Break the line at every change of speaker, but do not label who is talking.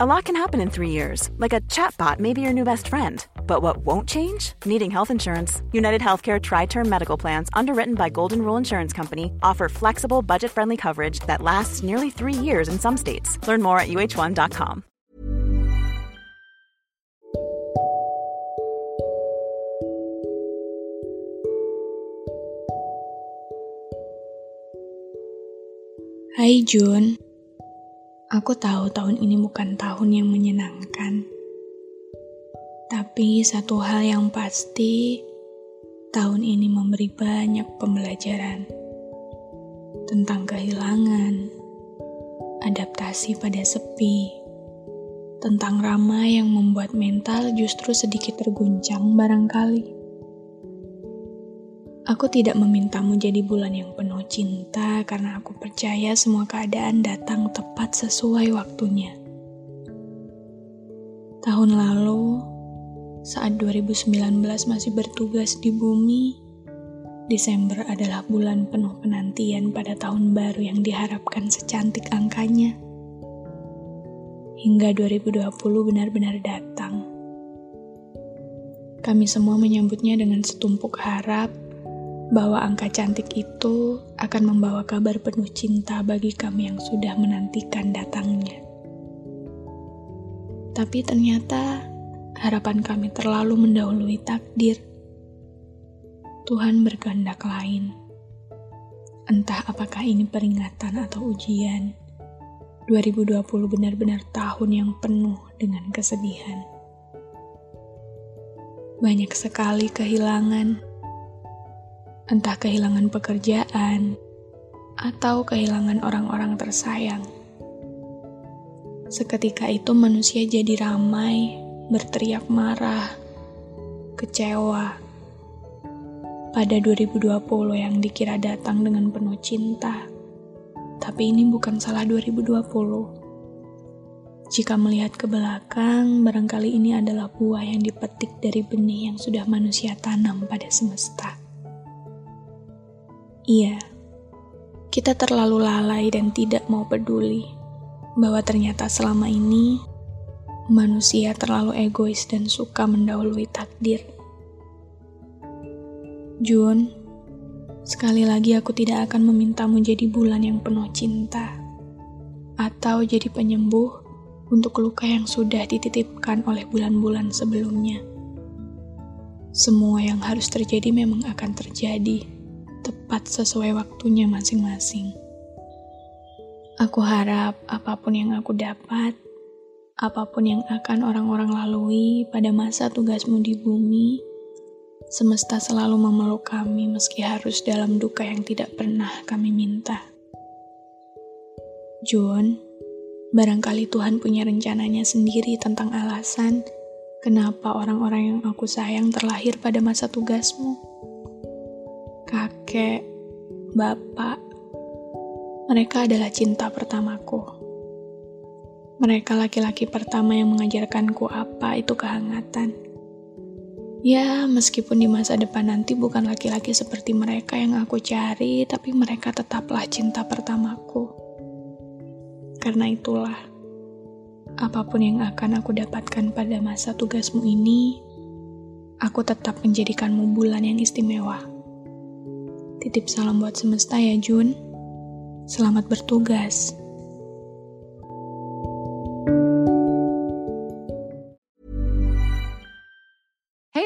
A lot can happen in three years, like a chatbot may be your new best friend. But what won't change? Needing health insurance. United Healthcare Tri Term Medical Plans, underwritten by Golden Rule Insurance Company, offer flexible, budget friendly coverage that lasts nearly three years in some states. Learn more at uh1.com.
Hi, Jun, aku tahu tahun ini bukan tahun yang menyenangkan. Tapi satu hal yang pasti, tahun ini memberi banyak pembelajaran tentang kehilangan, adaptasi pada sepi, tentang ramai yang membuat mental justru sedikit terguncang barangkali. Aku tidak memintamu jadi bulan yang penuh cinta karena aku percaya semua keadaan datang tepat sesuai waktunya. Tahun lalu, saat 2019 masih bertugas di bumi, Desember adalah bulan penuh penantian pada tahun baru yang diharapkan secantik angkanya. Hingga 2020 benar-benar datang. Kami semua menyambutnya dengan setumpuk harap bahwa angka cantik itu akan membawa kabar penuh cinta bagi kami yang sudah menantikan datangnya. Tapi ternyata harapan kami terlalu mendahului takdir. Tuhan berkehendak lain. Entah apakah ini peringatan atau ujian. 2020 benar-benar tahun yang penuh dengan kesedihan. Banyak sekali kehilangan entah kehilangan pekerjaan atau kehilangan orang-orang tersayang. Seketika itu manusia jadi ramai, berteriak marah, kecewa. Pada 2020 yang dikira datang dengan penuh cinta, tapi ini bukan salah 2020. Jika melihat ke belakang, barangkali ini adalah buah yang dipetik dari benih yang sudah manusia tanam pada semesta. Iya, kita terlalu lalai dan tidak mau peduli bahwa ternyata selama ini manusia terlalu egois dan suka mendahului takdir. Jun, sekali lagi aku tidak akan memintamu jadi bulan yang penuh cinta atau jadi penyembuh untuk luka yang sudah dititipkan oleh bulan-bulan sebelumnya. Semua yang harus terjadi memang akan terjadi tepat sesuai waktunya masing-masing. Aku harap apa pun yang aku dapat, apa pun yang akan orang-orang lalui pada masa tugasmu di bumi, semesta selalu memeluk kami meski harus dalam duka yang tidak pernah kami minta. Jun, barangkali Tuhan punya rencananya sendiri tentang alasan kenapa orang-orang yang aku sayang terlahir pada masa tugasmu kakek, bapak. Mereka adalah cinta pertamaku. Mereka laki-laki pertama yang mengajarkanku apa itu kehangatan. Ya, meskipun di masa depan nanti bukan laki-laki seperti mereka yang aku cari, tapi mereka tetaplah cinta pertamaku. Karena itulah, apa pun yang akan aku dapatkan pada masa tugasmu ini, aku tetap menjadikanmu bulan yang istimewa. Titip salam buat semesta ya Jun. Selamat bertugas.